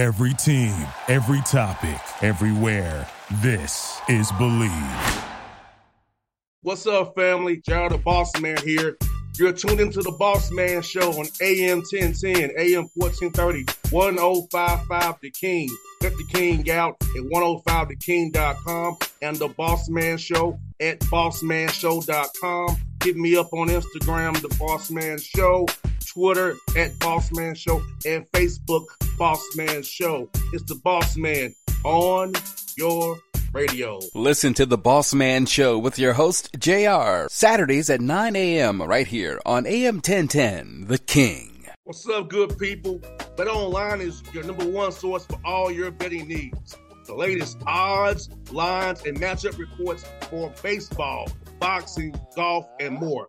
Every team, every topic, everywhere. This is Bleav. What's up, family? JR the Boss Man here. You're tuned into the Boss Man Show on AM 1010, AM 1430, 1055 The King. Check oh The King out at 105theking.com and the Boss Man Show at bossmanshow.com. Hit me up on Instagram, The Boss Man Show, Twitter at Boss Man Show, and Facebook, Boss Man Show. It's the Boss Man on your radio. Listen to the Boss Man Show with your host, JR, Saturdays at 9 a.m. right here on AM 1010, The King. What's up, good people? Bet Online is your number one source for all your betting needs. The latest odds, lines, and matchup reports for baseball, boxing, golf, and more.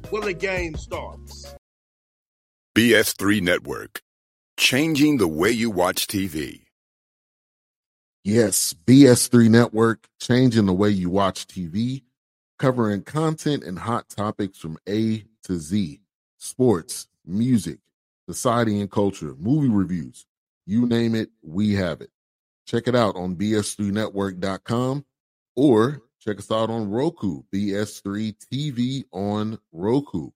where the game starts. BS3 Network, changing the way you watch TV. Yes, BS3 Network, changing the way you watch TV, covering content and hot topics from A to Z sports, music, society and culture, movie reviews. You name it, we have it. Check it out on bs3network.com or check us out on Roku, BS3 TV on Roku,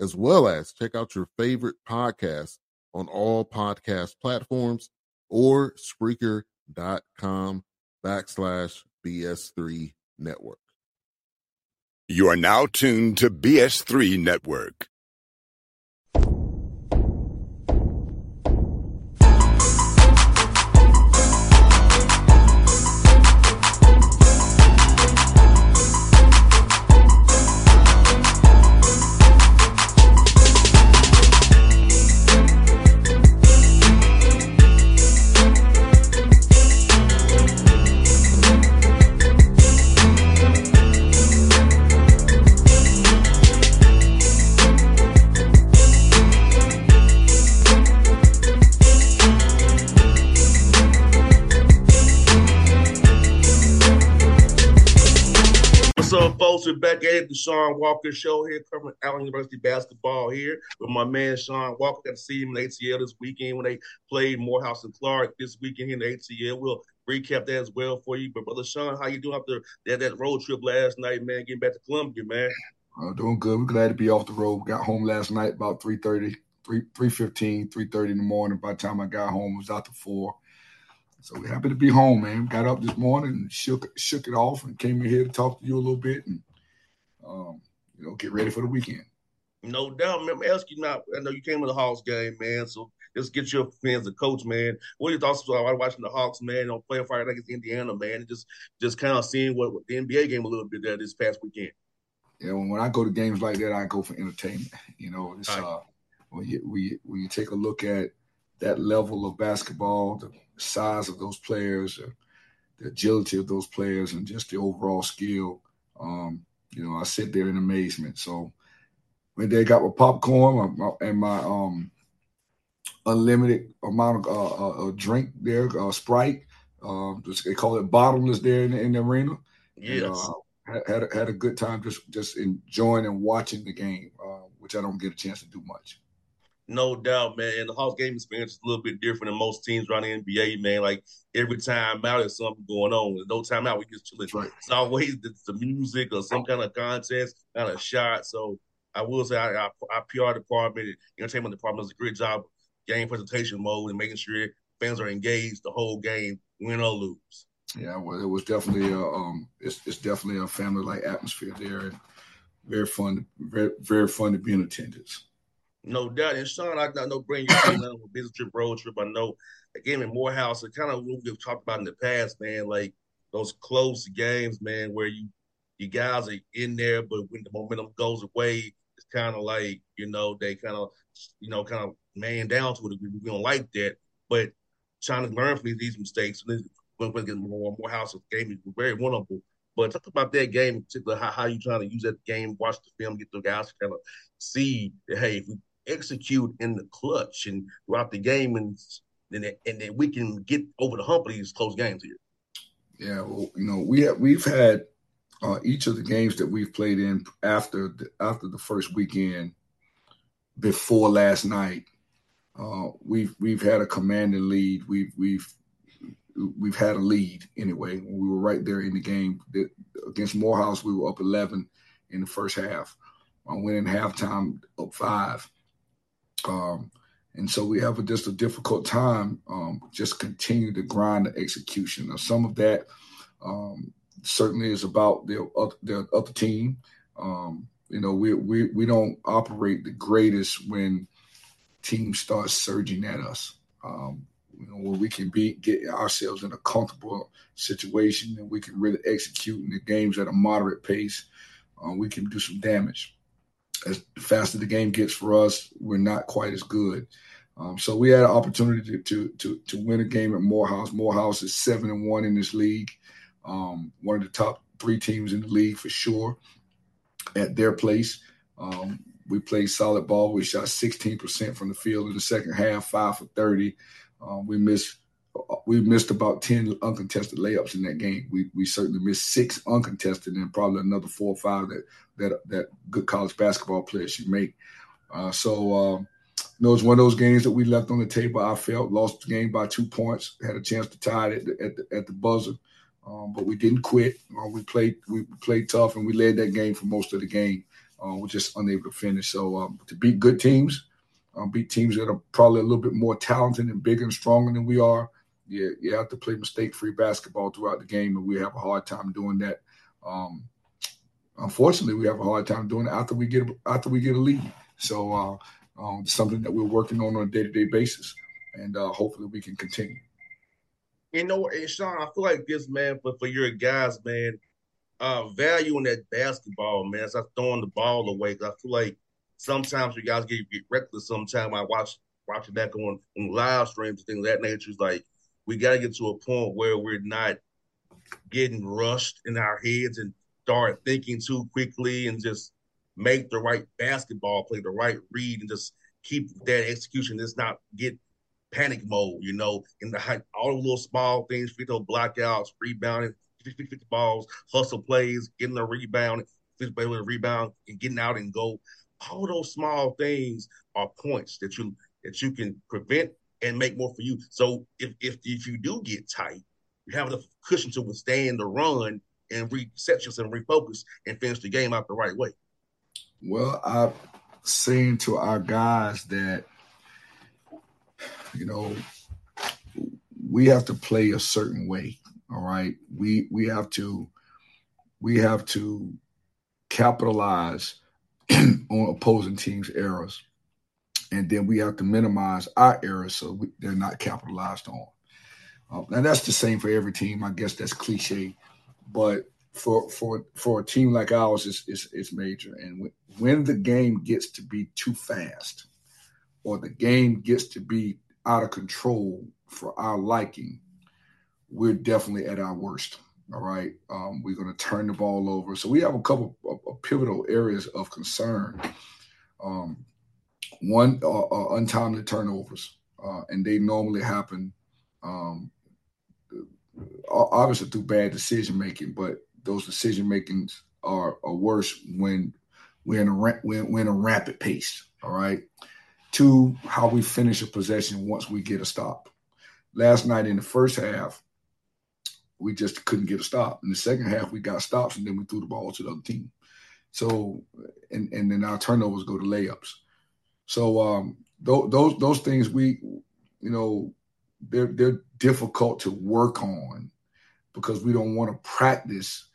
as well as check out your favorite podcast on all podcast platforms or Spreaker.com backslash BS3 Network. You are now tuned to BS3 Network. Folks? We're back at it, the Shawn Walker Show here, covering Allen University basketball here with my man Shawn Walker. Got to see him in ATL this weekend when they played Morehouse and Clark this weekend in ATL. We'll recap that as well for you. But brother Shawn, how you doing after that, that road trip last night, man? Getting back to Columbia, man. Uh, doing good. We're glad to be off the road. Got home last night about 3.30, 3, 3.15, 3.30 in the morning. By the time I got home, it was out to 4. So we're happy to be home, man. Got up this morning and shook shook it off and came in here to talk to you a little bit and um, you know get ready for the weekend. No doubt. Me ask you now. I know you came to the Hawks game, man. So just get your fans a coach, man. What are your thoughts about watching the Hawks, man, on play Friday against Indiana, man? And just just kind of seeing what, what the NBA game a little bit there this past weekend. Yeah, when, when I go to games like that, I go for entertainment. You know, it's Right. uh when you you, when you take a look at that level of basketball, the size of those players, the agility of those players, and just the overall skill. Um, you know, I sit there in amazement. So when they got my popcorn my, my, and my um unlimited amount of uh, uh, uh, drink there, uh, Sprite, um, just- they call it bottomless there in the, in the arena. And, Yes. uh, had had a, had a good time just just enjoying and watching the game, uh, which I don't get a chance to do much. No doubt, man. And the Hawks game experience is a little bit different than most teams around the NBA, man. Like every time out, there's something going on. There's no time out. We just chilling. Right. It's always the, the music or some kind of contest, kind of shot. So I will say our, our, our PR department, entertainment department does a great job game presentation mode and making sure fans are engaged the whole game, win or lose. Yeah, well, it was definitely a um, it's it's definitely a family like atmosphere there, and very fun, very very fun to be in attendance. No doubt. And Shawn, I, I know bring team on a business trip, road trip. I know the game in Morehouse, it kind of what we've talked about in the past, man, like those close games, man, where you you guys are in there, but when the momentum goes away, it's kind of like, you know, they kind of, you know, kind of man down to it. We don't like that. But trying to learn from these mistakes. When we get more Morehouse game is very winnable. But talk about that game in particular, how, how you trying to use that game, watch the film, get the guys to kind of see that hey, if we execute in the clutch and throughout the game and and, and then we can get over the hump of these close games here. Yeah, well, you know, we have, we've had uh, each of the games that we've played in after the, after the first weekend before last night. Uh, we've we've had a commanding lead. We've we've we've had a lead anyway. We were right there in the game against Morehouse. We were up 11 in the first half. I went in halftime up five. Um, and so we have a, just a difficult time um, just continue to grind the execution. Now, some of that um, certainly is about the, the other team. Um, you know, we, we, we don't operate the greatest when teams start surging at us. Um, you know, where we can be get ourselves in a comfortable situation and we can really execute in the games at a moderate pace. Uh, we can do some damage. As fast as the game gets for us, we're not quite as good. Um, so we had an opportunity to, to, to to win a game at Morehouse. Morehouse is seven and one in this league, um, one of the top three teams in the league for sure. At their place, um, we played solid ball. We shot 16% from the field in the second half, five for 30. Um, we missed we missed about 10 uncontested layups in that game. We we certainly missed six uncontested and probably another four or five that that that good college basketball players should make. Uh, so um, you know, it's one of those games that we left on the table. I felt lost the game by two points, had a chance to tie it at the, at the, at the buzzer, um, but we didn't quit. Uh, we played we played tough and we led that game for most of the game. Uh, we're just unable to finish. So um, to beat good teams um, beat teams that are probably a little bit more talented and bigger and stronger than we are. Yeah, you have to play mistake-free basketball throughout the game, and we have a hard time doing that. Um, unfortunately, we have a hard time doing it after we get after we get a lead. So, uh, um, something that we're working on on a day-to-day basis, and uh, hopefully we can continue. You know, and Shawn, I feel like this man, for for your guys, man, uh, value in that basketball, man. It's not throwing the ball away. Cause I feel like sometimes you guys get, get reckless. Sometimes I watch watch it back on, on live streams and things of that nature. Is like we got to get to a point where we're not getting rushed in our heads and start thinking too quickly and just make the right basketball play, the right read, and just keep that execution. Just not get panic mode, you know, in the all the little small things, free throw blockouts, rebounding, 50, 50 balls, hustle plays, getting the rebound, 50 play with a rebound, and getting out and go all those small things are points that you that you can prevent and make more for you. So if if if you do get tight, you have the cushion to withstand the run and reset yourself and refocus and finish the game out the right way. Well, I'm saying to our guys that you know we have to play a certain way. All right, we we have to we have to capitalize on opposing teams' errors. And then we have to minimize our errors so we, they're not capitalized on. Uh, and that's the same for every team. I guess that's cliche, but for for for a team like ours, it's it's, it's major. And when, when the game gets to be too fast, or the game gets to be out of control for our liking, we're definitely at our worst. All right. Um, we're going to turn the ball over. So we have a couple of, of pivotal areas of concern. Um, one, uh, uh, untimely turnovers, uh, and they normally happen, um, obviously through bad decision making. But those decision makings are, are worse when we're in a we're, we're in a rapid pace. All right. Two, how we finish a possession once we get a stop. Last night in the first half, we just couldn't get a stop. In the second half, we got stops, and then we threw the ball to the other team. So, and and then our turnovers go to layups. So um, th- those those things we, you know, they're they're difficult to work on because we don't want to practice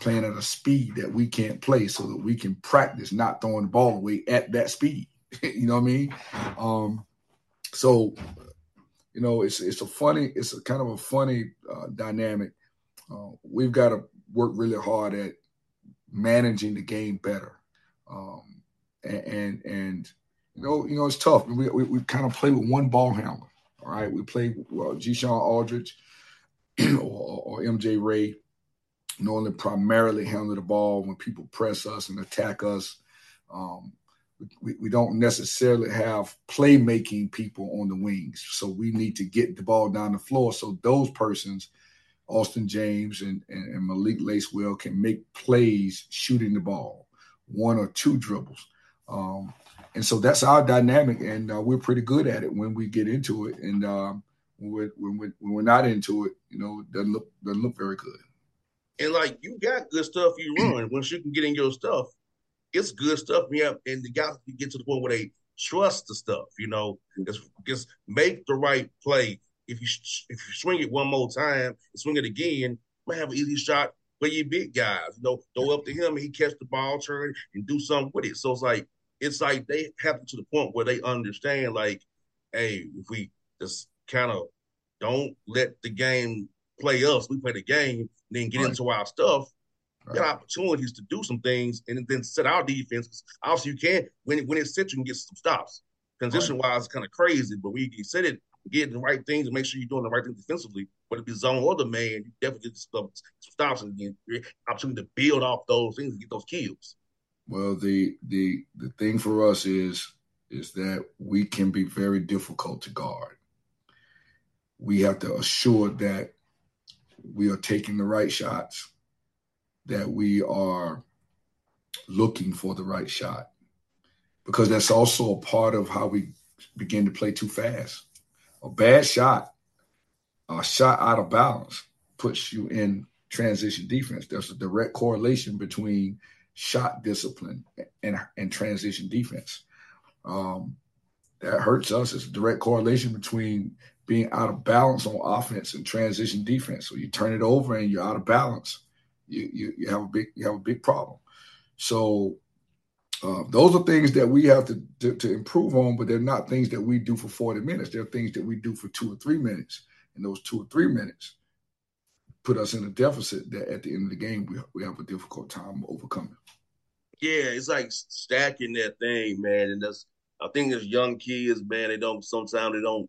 playing at a speed that we can't play, so that we can practice not throwing the ball away at that speed. you know what I mean? Um, so you know, it's it's a funny, it's a kind of a funny uh, dynamic. Uh, we've got to work really hard at managing the game better, um, and, and, and you know, you know, it's tough. We, we, we kind of play with one ball handler. All right, we play well, G. Aldridge or, or, MJ Ray normally primarily handle the ball when people press us and attack us. Um, we, we don't necessarily have playmaking people on the wings. So we need to get the ball down the floor. So those persons, Austin James and, and, and Malik Lacewell, can make plays shooting the ball, one or two dribbles. Um, and so that's our dynamic, and uh, we're pretty good at it when we get into it. And um, when we're, when we're, when we're not into it, you know, it doesn't look doesn't look very good. And like you got good stuff you run. Once you can get in your stuff, it's good stuff. Yeah, and the guys get to the point where they trust the stuff. You know, just just make the right play. If you if you swing it one more time swing it again, might have an easy shot for your big guys. You know, throw up to him and he catch the ball, turn and do something with it. So it's like it's like they have to the point where they understand, like, hey, if we just kind of don't let the game play us, we play the game, then get right. into our stuff, right. get opportunities to do some things, and then set our defense. Obviously, you can when when it's set, you can get some stops. Transition right. wise, kind of crazy, but we you set it, get the right things, and make sure you're doing the right thing defensively. Whether it be zone or the man, you definitely get some, some stops and get opportunity to build off those things and get those kills. Well, the the the thing for us is is that we can be very difficult to guard. We have to assure that we are taking the right shots, that we are looking for the right shot, because that's also a part of how we begin to play too fast. A bad shot, a shot out of balance, puts you in transition defense. There's a direct correlation between shot discipline and, and transition defense. Um, that hurts us. It's a direct correlation between being out of balance on offense and transition defense. So you turn it over and you're out of balance. You you, you have a big you have a big problem. So uh, those are things that we have to, to, to improve on, but they're not things that we do for 40 minutes. They're things that we do for two or three minutes. And those two or three minutes put us in a deficit that at the end of the game we, we have a difficult time overcoming. Yeah, it's like stacking that thing, man. And that's I think as young kids, man, they don't sometimes they don't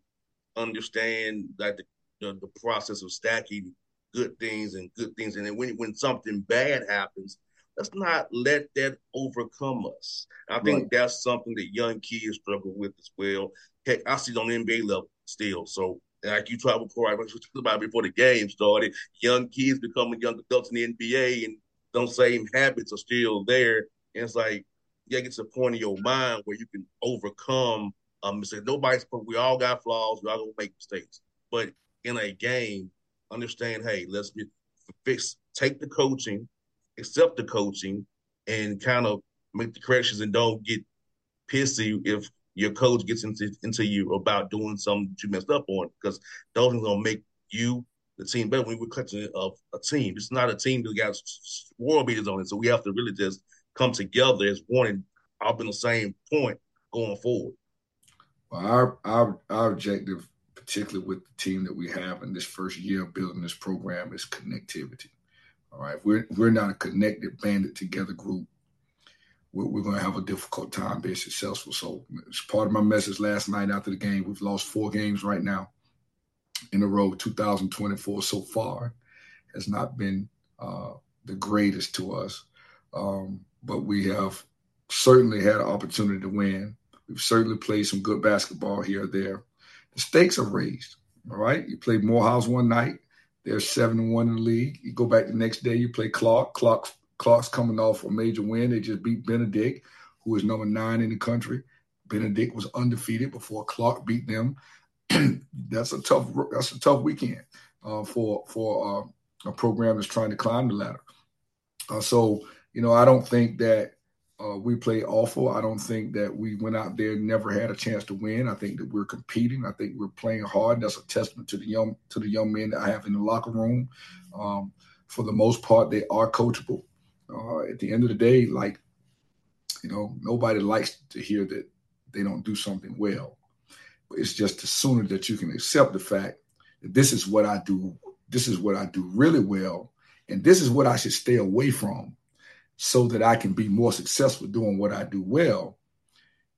understand like the, the, the process of stacking good things and good things. And then when when something bad happens, let's not let that overcome us. I think right. that's something that young kids struggle with as well. Heck, I see it on NBA level still. So like you travel before I was talking about before the game started, young kids becoming young adults in the NBA and those same habits are still there. And it's like you get to a point in your mind where you can overcome um mistake. Nobody's we all got flaws, we all gonna make mistakes. But in a game, understand, hey, let's be fix take the coaching, accept the coaching, and kind of make the corrections and don't get pissy if your coach gets into into you about doing something you messed up on because those are gonna make you the team better when we're clutching of a team. It's not a team that got world beaters on it. So we have to really just come together as one and be on the same point going forward. Well, our our our objective, particularly with the team that we have in this first year of building this program, is connectivity. All right, we're we're not a connected, banded together group. We're, going to have a difficult time being successful. So, it's part of my message last night after the game. We've lost four games right now in a row. 2024 so far has not been uh, the greatest to us, um, but we have certainly had an opportunity to win. We've certainly played some good basketball here or there. The stakes are raised. All right. You play Morehouse one night, they're seven one in the league. You go back the next day, you play Clark. Clark Clark's coming off a major win. They just beat Benedict, who is number nine in the country. Benedict was undefeated before Clark beat them. that's a tough that's a tough weekend uh, for for uh, a program that's trying to climb the ladder. Uh, so you know, I don't think that uh, we play awful. I don't think that we went out there and never had a chance to win. I think that we're competing. I think we're playing hard. That's a testament to the young to the young men that I have in the locker room. Um, for the most part, they are coachable. Uh, at the end of the day, like you know, nobody likes to hear that they don't do something well. But it's just the sooner that you can accept the fact that this is what I do. This is what I do really well, and this is what I should stay away from so that I can be more successful doing what I do well,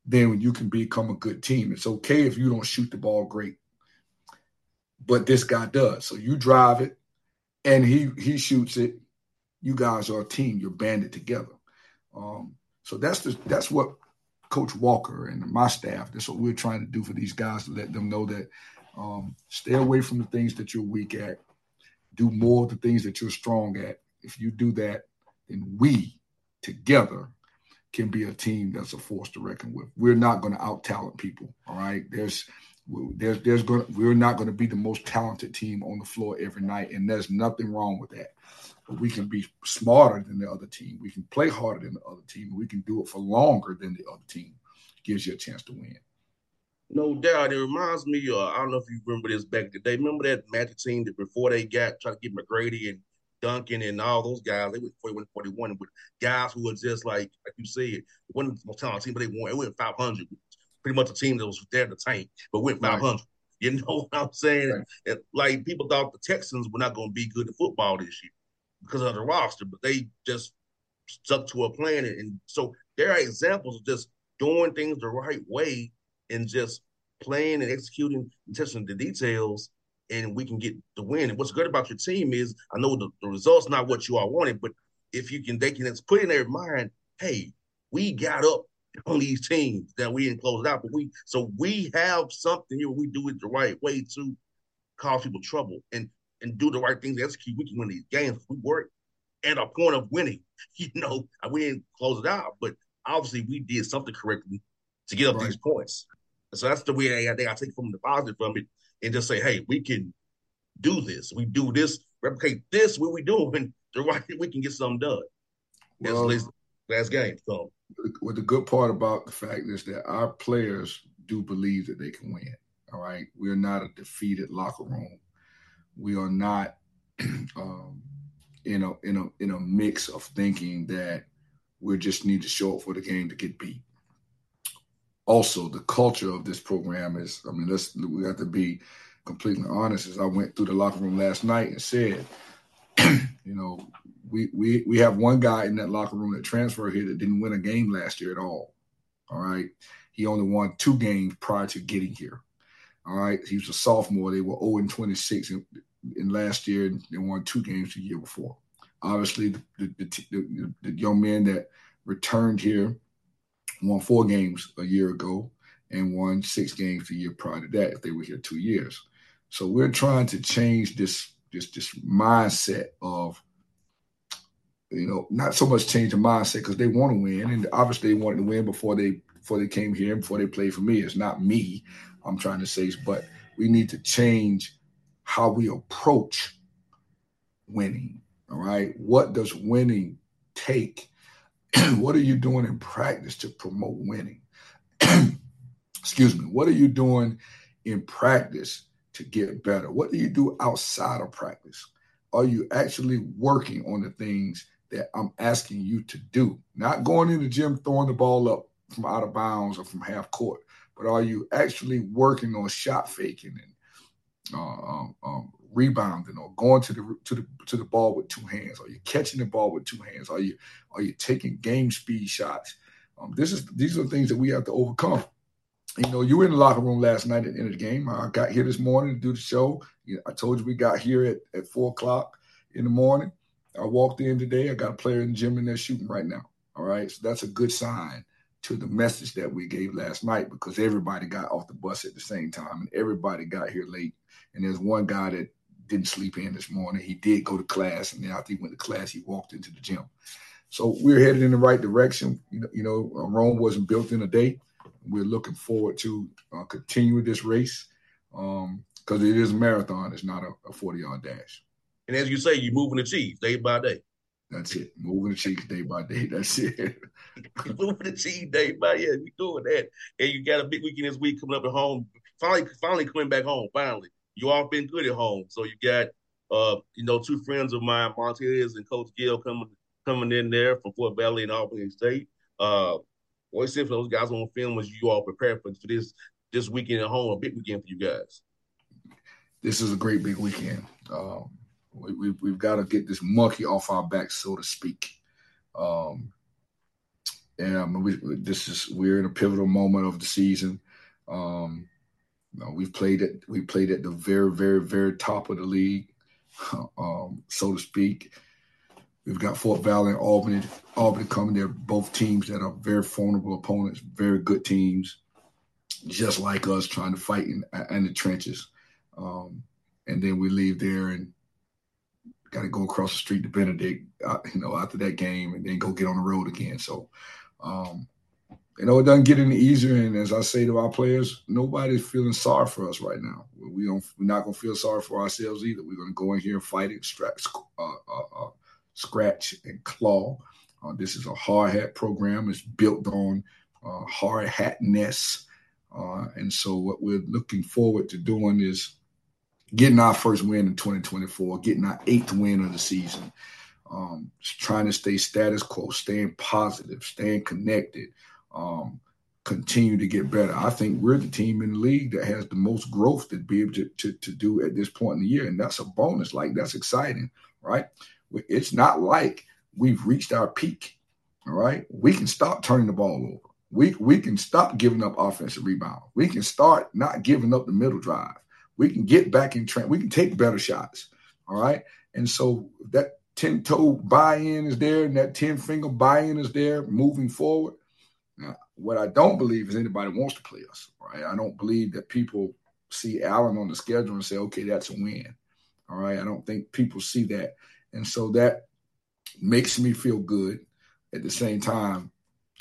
then you can become a good team. It's okay if you don't shoot the ball great. but this guy does. So you drive it, and he he shoots it. You guys are a team. You're banded together. Um, so that's the that's what Coach Walker and my staff. That's what we're trying to do for these guys to let them know that um, stay away from the things that you're weak at. Do more of the things that you're strong at. If you do that, then we together can be a team that's a force to reckon with. We're not going to out talent people. All right. There's there's there's going we're not going to be the most talented team on the floor every night, and there's nothing wrong with that. But we can be smarter than the other team. We can play harder than the other team. We can do it for longer than the other team. Gives you a chance to win. No doubt. It reminds me, uh, I don't know if you remember this back in the day. Remember that Magic team that before they got trying to get McGrady and Duncan and all those guys, they went 41 41 with guys who were just like, like you said, one of the most talented team, but they won. It went 500. Pretty much a team that was there to tank, but went 500. Right. You know what I'm saying? Right. And, like people thought the Texans were not going to be good at football this year because of the roster, but they just stuck to a plan. And so there are examples of just doing things the right way and just playing and executing, and to the details, and we can get the win. And what's good about your team is I know the, the results not what you all wanted, but if you can, they can put in their mind, hey, we got up on these teams that we didn't close it out, but we so we have something here. We do it the right way to cause people trouble and and do the right things, execute. We can win these games. We work at a point of winning. You know, we didn't close it out, but obviously we did something correctly to get up right. these points. So that's the way I think I take from the positive from it and just say, hey, we can do this. We do this, replicate this, what we doing, the right we can get something done. Well, last, last game. So what the good part about the fact is that our players do believe that they can win. All right. We are not a defeated locker room. We are not um, in a in a in a mix of thinking that we just need to show up for the game to get beat also the culture of this program is i mean let's we have to be completely honest as i went through the locker room last night and said you know we we we have one guy in that locker room that transferred here that didn't win a game last year at all. All right. He only won two games prior to getting here. All right. He was a sophomore. They were 0 and 26 in, in last year and they won two games the year before. Obviously the, the, the, the young man that returned here won four games a year ago and won six games the year prior to that if they were here two years. So we're trying to change this this this mindset of you know not so much change the mindset because they want to win and obviously they wanted to win before they before they came here before they played for me. It's not me. I'm trying to say, but we need to change how we approach winning. All right, what does winning take what are you doing in practice to promote winning? Excuse me. What are you doing in practice to get better? What do you do outside of practice? Are you actually working on the things that I'm asking you to do? Not going in the gym throwing the ball up from out of bounds or from half court, but are you actually working on shot faking and uh, um, um, rebounding or going to the to the to the ball with two hands? Are you catching the ball with two hands? Are you are you taking game speed shots? Um, this is these are things that we have to overcome. You know, you were in the locker room last night at the end of the game. I got here this morning to do the show. I told you we got here at, at four o'clock in the morning. I walked in today. I got a player in the gym and they're shooting right now. All right. So that's a good sign to the message that we gave last night because everybody got off the bus at the same time and everybody got here late. And there's one guy that didn't sleep in this morning. He did go to class, and then after he went to class, he walked into the gym. So we're headed in the right direction. You know, you know Rome wasn't built in a day. We're looking forward to uh, continuing this race because um, it is a marathon. It's not a, a 40 yard dash. And as you say, you're moving the cheese day by day. That's it. Moving the cheese day by day. That's it. moving the cheese day by yeah, we doing that. And you got a big weekend this week coming up at home. Finally, finally coming back home. Finally, you all been good at home. So you got uh, you know, two friends of mine, Montez and Coach Gill coming coming in there from Fort Valley and Albany State. Uh what if those guys on film as you all prepare for, for this this weekend at home, a big weekend for you guys? This is a great big weekend. Um, we, we, we've got to get this monkey off our back, so to speak. Um, and we, this is we're in a pivotal moment of the season. Um, You know, we've played at we played at the very, very, very top of the league, um, so to speak. We've got Fort Valley and Albany. Albany coming They're both teams that are very formidable opponents, very good teams, just like us, trying to fight in, in the trenches. Um, and then we leave there and got to go across the street to Benedict, uh, you know, after that game, and then go get on the road again. So, um, you know, it doesn't get any easier. And as I say to our players, nobody's feeling sorry for us right now. We don't. We're not going to feel sorry for ourselves either. We're going to go in here and fight it, scratch, uh, uh, uh, scratch and claw. Uh, this is a hard hat program. It's built on uh, hard hatness. Uh, and so, what we're looking forward to doing is getting our first win in 2024, getting our eighth win of the season, um, trying to stay status quo, staying positive, staying connected, um, continue to get better. I think we're the team in the league that has the most growth to be able to, to, to do at this point in the year. And that's a bonus. Like, that's exciting, right? It's not like we've reached our peak, all right? We can stop turning the ball over. We, we can stop giving up offensive rebound. We can start not giving up the middle drive we can get back in train. We can take better shots. All right. And so that 10 toe buy in is there and that 10 finger buy in is there moving forward. Now, what I don't believe is anybody wants to play us. Right. I don't believe that people see Allen on the schedule and say, okay, that's a win. All right. I don't think people see that. And so that makes me feel good. At the same time,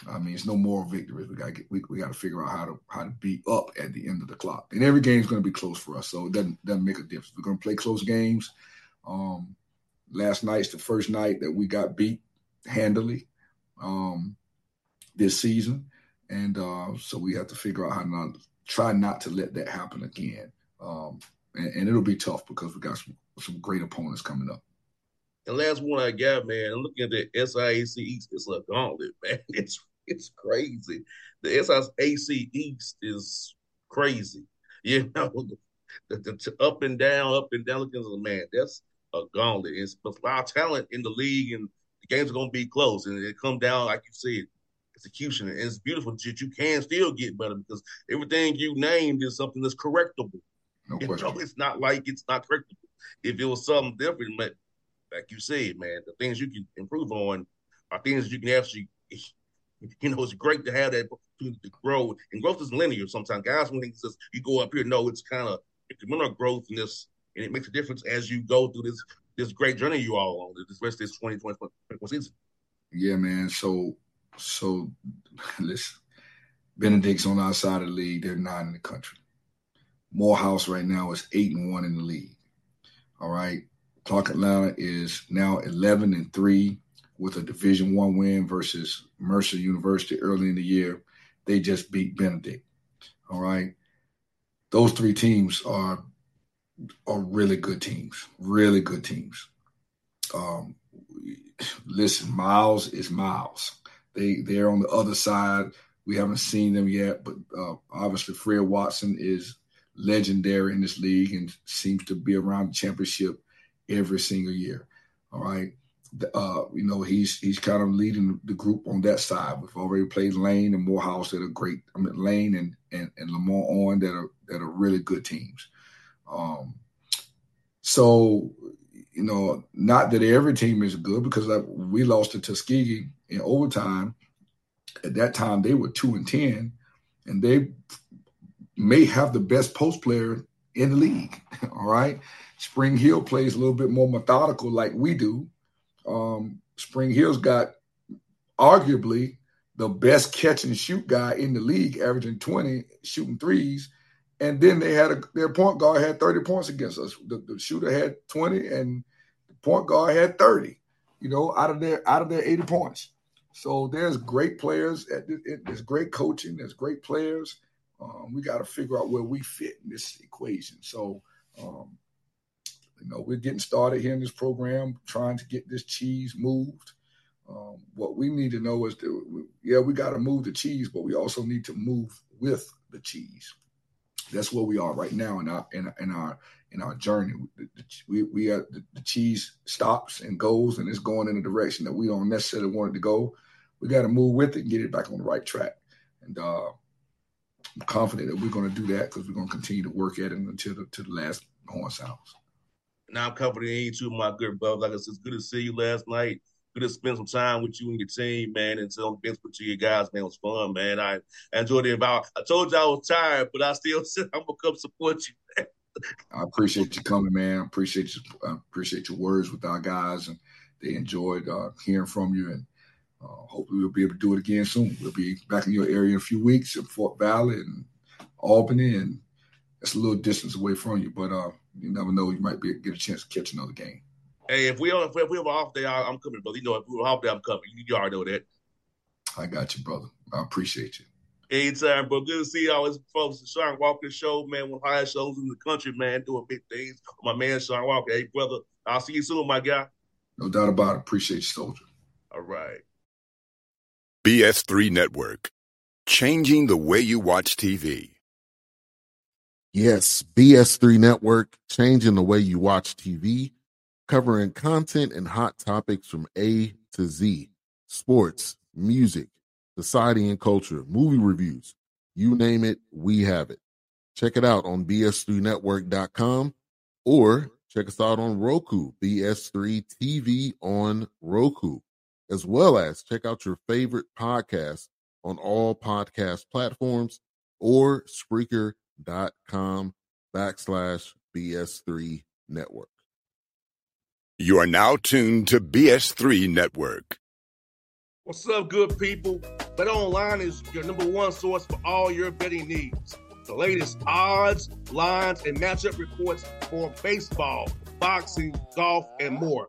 I mean, it's no moral victories. We got we, we got to figure out how to how to be up at the end of the clock. And every game's going to be close for us, so it doesn't doesn't make a difference. We're going to play close games. Um, last night's the first night that we got beat handily um, this season, and uh, so we have to figure out how to not, try not to let that happen again. Um, and, and, it'll be tough because we got some, some great opponents coming up. The last one I got, man, looking at the SIAC East. It's a gauntlet, man. It's it's crazy. The SIAC East is crazy. You know, the, the, the, up and down, up and down. Looking at the man, that's a gauntlet. It's a lot of talent in the league, and the games are going to be close. And it come down, like you said, execution. And it's beautiful that you can still get better because everything you named is something that's correctable. No you question. Know, it's not like it's not correctable. If it was something different, like you said, man, the things you can improve on are things you can actually you know, it's great to have that to grow. And growth is linear sometimes. Guys, when he says you go up here, no, it's kind of incremental growth in this, and it makes a difference as you go through this this great journey you all on this rest of this 2021 season. Yeah, man. So, so listen, Benedict's on our side of the league. They're not in the country. Morehouse right now is eight and one in the league. All right. Clark Atlanta is now 11 and three with a Division One win versus Mercer University early in the year. They just beat Benedict. All right, those three teams are are really good teams, really good teams. Um, listen, Miles is Miles. They they're on the other side. We haven't seen them yet, but uh, obviously Fred Watson is legendary in this league and seems to be around the championship every single year. All right uh, you know, he's he's kind of leading the group on that side. We've already played Lane and Morehouse that are great. I mean, Lane and and, and LeMoyne-Owen that are that are really good teams. Um, so you know, not that every team is good because like, we lost to Tuskegee in overtime. At that time, they were two and ten, and they may have the best post player in the league. All right, Spring Hill plays a little bit more methodical, like we do um, Spring Hill's got arguably the best catch and shoot guy in the league, averaging 20, shooting threes. And then they had a, their point guard had 30 points against us. The, the shooter had 20 and the point guard had 30, you know, out of their out of their 80 points. So there's great players. At there's great coaching. There's great players. Um, we got to figure out where we fit in this equation. So um, you know, we're getting started here in this program, trying to get this cheese moved. Um, what we need to know is that, yeah, we got to move the cheese, but we also need to move with the cheese. That's where we are right now in our in, in our in our journey. We we are, the, the cheese stops and goes, and it's going in a direction that we don't necessarily want it to go. We got to move with it and get it back on the right track. And uh, I'm confident that we're going to do that because we're going to continue to work at it until the, to the last horn sounds. Now I'm confident in you too, my good brother. Like I said, it's good to see you last night. Good to spend some time with you and your team, man, and the bench with you guys, man. It was fun, man. I, enjoyed it. About I told you I was tired, but I still said I'm gonna come support you. Man. I appreciate you coming, man. I appreciate you. I appreciate your words with our guys, and they enjoyed uh, hearing from you. And uh, hopefully, we'll be able to do it again soon. We'll be back in your area in a few weeks in Fort Valley and Albany, and it's a little distance away from you, but uh, you never know. You might be get a chance to catch another game. Hey, if we if we have an off day, I'm coming, brother. You know, if we have an off day, I'm coming. You already know that. I got you, brother. I appreciate you. Anytime, bro. Good to see all his folks. Shawn Walker show, man, one of the highest shows in the country, man, doing big things. My man, Shawn Walker. Hey, brother, I'll see you soon, my guy. No doubt about it. Appreciate you, soldier. All right. BS3 Network, changing the way you watch TV. Yes, BS3 Network, changing the way you watch TV, covering content and hot topics from A to Z sports, music, society and culture, movie reviews. You name it, we have it. Check it out on bs3network.com or check us out on Roku, BS3 TV on Roku, as well as check out your favorite podcast on all podcast platforms or Spreaker.com backslash BS3 network. You are now tuned to BS3 Network. What's up, good people? Bet Online is your number one source for all your betting needs. The latest odds, lines, and matchup reports for baseball, boxing, golf, and more.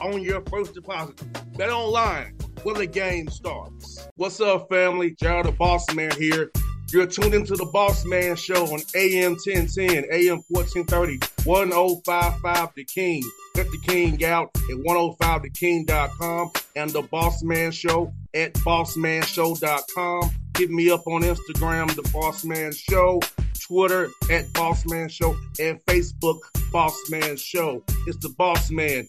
on your first deposit. Bet online where the game starts. What's up, family? JR the Boss Man here. You're tuned into the Boss Man Show on AM 1010, AM 1430, 1055 The King. Get the King out at 105theking.com and the Boss Man Show at bossmanshow.com. Hit me up on Instagram, The Boss Man Show, Twitter at Boss Man Show, and Facebook, Boss Man Show. It's the Boss Man